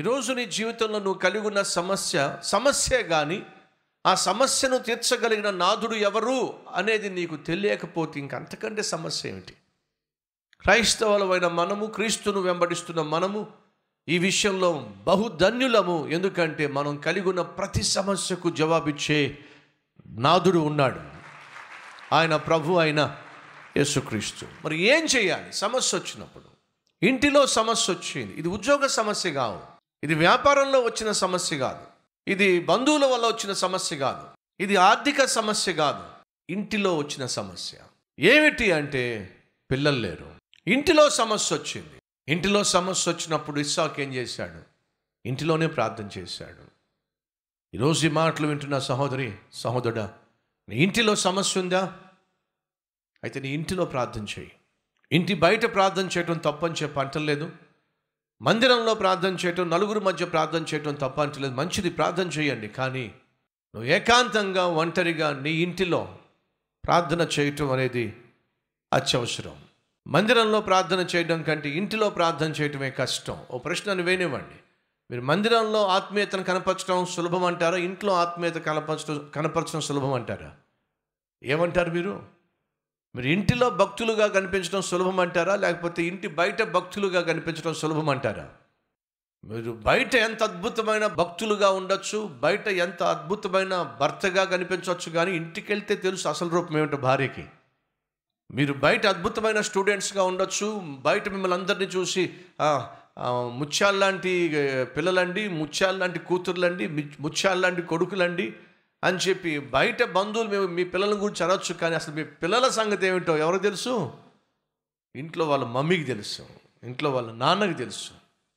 ఈరోజు నీ జీవితంలో నువ్వు కలిగి ఉన్న సమస్య సమస్య కానీ ఆ సమస్యను తీర్చగలిగిన నాథుడు ఎవరు అనేది నీకు తెలియకపోతే ఇంకంతకంటే సమస్య ఏమిటి? క్రైస్తవులమైన మనము క్రీస్తును వెంబడిస్తున్న మనము ఈ విషయంలో బహుధన్యులము. ఎందుకంటే మనం కలిగి ఉన్న ప్రతి సమస్యకు జవాబిచ్చే నాథుడు ఉన్నాడు. ఆయన ప్రభు అయిన యేసుక్రీస్తు. మరి ఏం చేయాలి? సమస్య వచ్చినప్పుడు. ఇంటిలో సమస్య వచ్చింది. ఇది ఉద్యోగ సమస్య కావు. ఇది వ్యాపారంలో వచ్చిన సమస్య కాదు. ఇది బంధువుల వల్ల వచ్చిన సమస్య కాదు. ఇది ఆర్థిక సమస్య కాదు. ఇంటిలో వచ్చిన సమస్య. ఏమిటి అంటే పిల్లలు లేరు. ఇంటిలో సమస్య వచ్చింది. ఇంటిలో సమస్య వచ్చినప్పుడు ఇస్సాక్ ఏం చేశాడు? ఇంటిలోనే ప్రార్థన చేశాడు. ఈరోజు ఈ మాటలు వింటున్న సహోదరి సహోదరుడా నీ ఇంటిలో సమస్య ఉందా? అయితే నీ ఇంటిలో ప్రార్థన చేయి. ఇంటి బయట ప్రార్థన చేయటం తప్పని చెప్పి అంటలేదు. మందిరంలో ప్రార్థన చేయటం నలుగురు మధ్య ప్రార్థన చేయటం తప్ప అంటలేదు మంచిది ప్రార్థన చేయండి కానీ నువ్వు ఏకాంతంగా ఒంటరిగా నీ ఇంటిలో ప్రార్థన చేయటం అనేది అత్యవసరం. మందిరంలో ప్రార్థన చేయడం కంటే ఇంటిలో ప్రార్థన చేయటమే కష్టం. ఓ ప్రశ్నను వేనివ్వండి. మీరు మందిరంలో ఆత్మీయతను కనపరచడం సులభం అంటారా? ఇంట్లో ఆత్మీయత కనపరచడం కనపరచడం సులభం అంటారా? ఏమంటారు మీరు? మీరు ఇంటిలో భక్తులుగా కనిపించడం సులభం అంటారా లేకపోతే ఇంటి బయట భక్తులుగా కనిపించడం సులభం అంటారా మీరు బయట ఎంత అద్భుతమైన భక్తులుగా ఉండొచ్చు బయట ఎంత అద్భుతమైన భర్తగా కనిపించవచ్చు కానీ ఇంటికి వెళ్తే తెలుసు అసలు రూపం ఏమిటో భార్యకి. మీరు బయట అద్భుతమైన స్టూడెంట్స్గా ఉండొచ్చు బయట మిమ్మల్ని అందరినీ చూసి "ఆ, లాంటి ముత్యాల్లాంటి ఏ, పిల్లలండి ముత్యాల్లాంటి కూతుర్లండి మి- ముత్యాల్లాంటి కొడుకులండి అని చెప్పి బయట బంధువులు మేము మీ పిల్లల గురించి అనొచ్చు కానీ అసలు మీ పిల్లల సంగతి ఏమిటో ఎవరికి తెలుసు? ఇంట్లో వాళ్ళ మమ్మీకి తెలుసు ఇంట్లో వాళ్ళ నాన్నకి తెలుసు.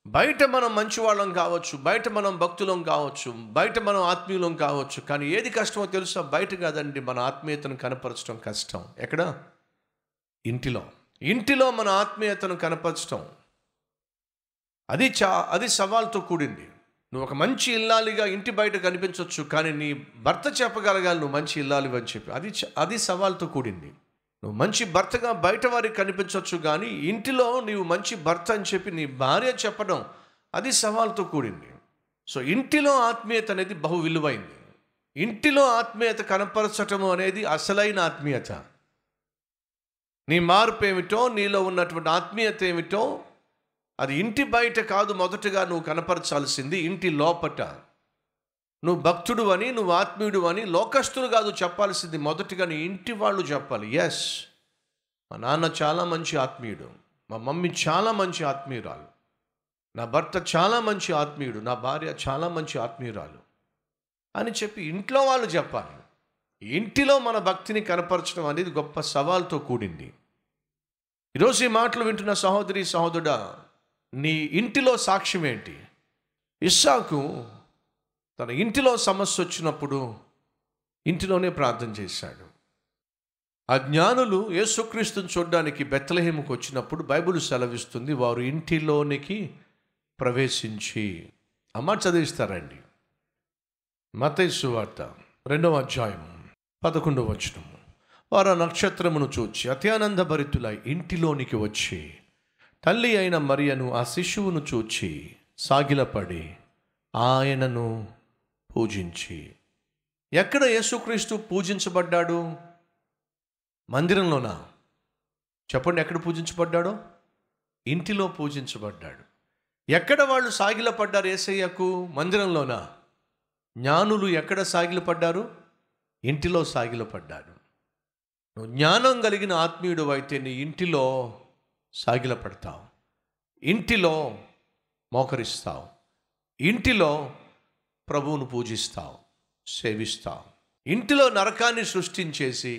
బయట మనం మంచి వాళ్ళం కావచ్చు బయట మనం భక్తులం కావచ్చు బయట మనం ఆత్మీయులం కావచ్చు కానీ ఏది కష్టమో తెలుసా? బయట కాదండి మన ఆత్మీయతను కనపరచడం కష్టం. ఎక్కడ? ఇంటిలో. ఇంటిలో మన ఆత్మీయతను కనపరచడం. అది చా అది సవాల్తో కూడింది. నువ్వు ఒక మంచి ఇల్లాలిగా ఇంటి బయట కనిపించవచ్చు కానీ నీ భర్త చెప్పగలగాలి నువ్వు మంచి ఇల్లాలివి అని చెప్పి. అది అది సవాల్తో కూడింది. నువ్వు మంచి భర్తగా బయట వారికి కనిపించవచ్చు కానీ ఇంటిలో నీవు మంచి భర్త అని చెప్పి నీ భార్య చెప్పడం అది సవాల్తో కూడింది. సో ఇంటిలో ఆత్మీయత అనేది బహు విలువైంది. ఇంటిలో ఆత్మీయత కనపరచటము అనేది అసలైన ఆత్మీయత. నీ మార్పు ఏమిటో నీలో ఉన్నటువంటి ఆత్మీయత ఏమిటో అది ఇంటి బయట కాదు మొదటగా నువ్వు కనపరచాల్సింది ఇంటి లోపట. నువ్వు భక్తుడు అని నువ్వు ఆత్మీయుడు అని లోకస్తులు కాదు చెప్పాల్సింది మొదటిగా నీ ఇంటి వాళ్ళు చెప్పాలి. ఎస్ మా నాన్న చాలా మంచి ఆత్మీయుడు. మా మమ్మీ చాలా మంచి ఆత్మీయురాలు. నా భర్త చాలా మంచి ఆత్మీయుడు. నా భార్య చాలా మంచి ఆత్మీయురాలు. అని చెప్పి ఇంట్లో వాళ్ళు చెప్పాలి. ఇంటిలో మన భక్తిని కనపరచడం అనేది గొప్ప సవాల్తో కూడింది. ఈరోజు ఈ మాటలు వింటున్న సహోదరి సహోదరుడా నీ ఇంటిలో సాక్ష్యం ఏంటి? ఇస్సాకు తన ఇంటిలో సమస్య వచ్చినప్పుడు ఇంటిలోనే ప్రార్థన చేశాడు. ఆ జ్ఞానులు యేసుక్రీస్తుని చూడడానికి బెత్తలహేముకు వచ్చినప్పుడు బైబిల్ సెలవిస్తుంది వారు ఇంటిలోనికి ప్రవేశించి అమ్మ చదివిస్తారండి. మతేసు వార్త రెండవ అధ్యాయం పదకొండవ వచనం వారు ఆ నక్షత్రమును చూచి అత్యానంద భరితులై ఇంటిలోనికి వచ్చి తల్లి అయిన మరియను ఆ శిశువును చూచి సాగిలపడి ఆయనను పూజించి. ఎక్కడ యేసుక్రీస్తు పూజించబడ్డాడు? మందిరంలోనా? చెప్పండి ఎక్కడ పూజించబడ్డాడో? ఇంటిలో పూజించబడ్డాడు. ఎక్కడ వాళ్ళు సాగిలపడ్డారు ఏసయ్యకు? మందిరంలోనా? జ్ఞానులు ఎక్కడ సాగిలపడ్డారు? ఇంటిలో సాగిలపడ్డారు. నువ్వు జ్ఞానం కలిగిన ఆత్మీయుడు అయితే నీ ఇంటిలో సాగిలపడతావు ఇంటిలో మోకరిస్తావు ఇంటిలో ప్రభువును పూజిస్తావు సేవిస్తావు ఇంటిలో నరకాన్ని సృష్టించేసి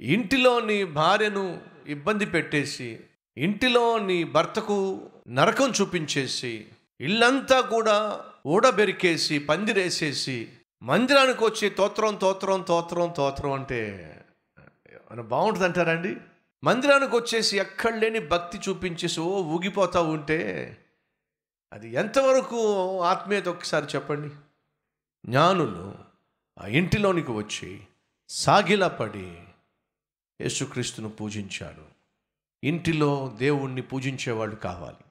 ఇంటిలో నీ భార్యను ఇబ్బంది పెట్టేసి ఇంటిలో నీ భర్తకు నరకం చూపించేసి ఇల్లంతా కూడా ఊడబెరికేసి పందిరేసేసి మందిరానికి వచ్చి తోత్రం తోత్రం తోత్రం తోత్రం అంటే బాగుంటుంది అంటారండి మందిరానికి వచ్చేసి ఎక్కడ లేని భక్తి చూపించేసి ఓ ఉంటే అది ఎంతవరకు ఆత్మీయత ఒకసారి చెప్పండి. జ్ఞానులు ఆ ఇంటిలోనికి వచ్చి సాగిలపడి యేసుక్రీస్తును పూజించారు. ఇంటిలో దేవుణ్ణి పూజించేవాళ్ళు కావాలి.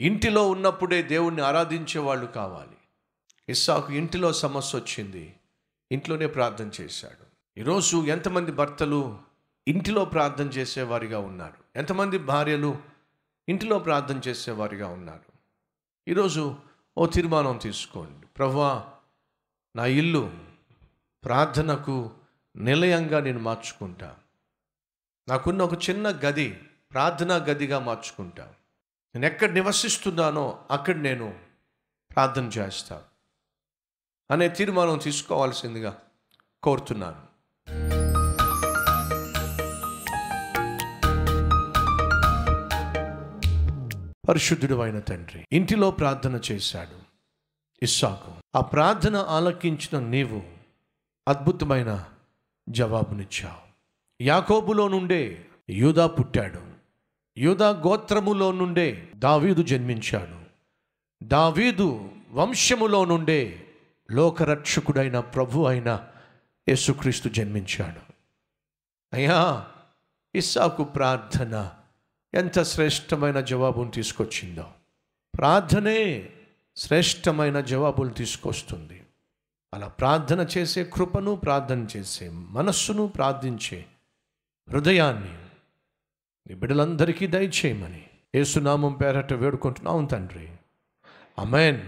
ఇంటిలో ఉన్నప్పుడే దేవుణ్ణి ఆరాధించే వాళ్ళు కావాలి. ఇస్సాకు ఇంటిలో సమస్య వచ్చింది. ఇంట్లోనే ప్రార్థన చేశాడు. ఈరోజు ఎంతమంది భర్తలు ఇంటిలో ప్రార్థన చేసేవారిగా ఉన్నారు. ఎంతమంది భార్యలు ఇంటిలో ప్రార్థన చేసేవారిగా ఉన్నారు. ఈరోజు ఓ తీర్మానం తీసుకోండి. ప్రభా నా ఇల్లు ప్రార్థనకు నిలయంగా నేను మార్చుకుంటా. నాకున్న ఒక చిన్న గది ప్రార్థనా గదిగా మార్చుకుంటా. నేను ఎక్కడ నివసిస్తున్నానో అక్కడ నేను ప్రార్థన చేస్తా అనే తీర్మానం తీసుకోవాల్సిందిగా కోరుతున్నాను. పరిశుద్ధుడు అయిన తండ్రి. ఇంటిలో ప్రార్థన చేశాడు. ఇస్సాకు ఆ ప్రార్థన ఆలకించిన నీవు అద్భుతమైన జవాబునిచ్చావు. యాకోబులో నుండే యూదా పుట్టాడు. యూదా గోత్రములో నుండే దావీదు జన్మించాడు. దావీదు వంశములో నుండే లోకరక్షకుడైన ప్రభు అయిన యేసుక్రీస్తు జన్మించాడు. అయ్యా ఇస్సాకు ప్రార్థన ఎంత శ్రేష్టమైన జవాబును తీసుకొచ్చిందో. ప్రార్థనే శ్రేష్టమైన జవాబులు తీసుకొస్తుంది. అలా ప్రార్థన చేసే కృపను ప్రార్థన చేసే మనస్సును ప్రార్థించే హృదయాన్ని నీ బిడ్డలందరికీ దయచేయమని ఏసునామం పేరట వేడుకుంటున్నాం తండ్రి. అమెన్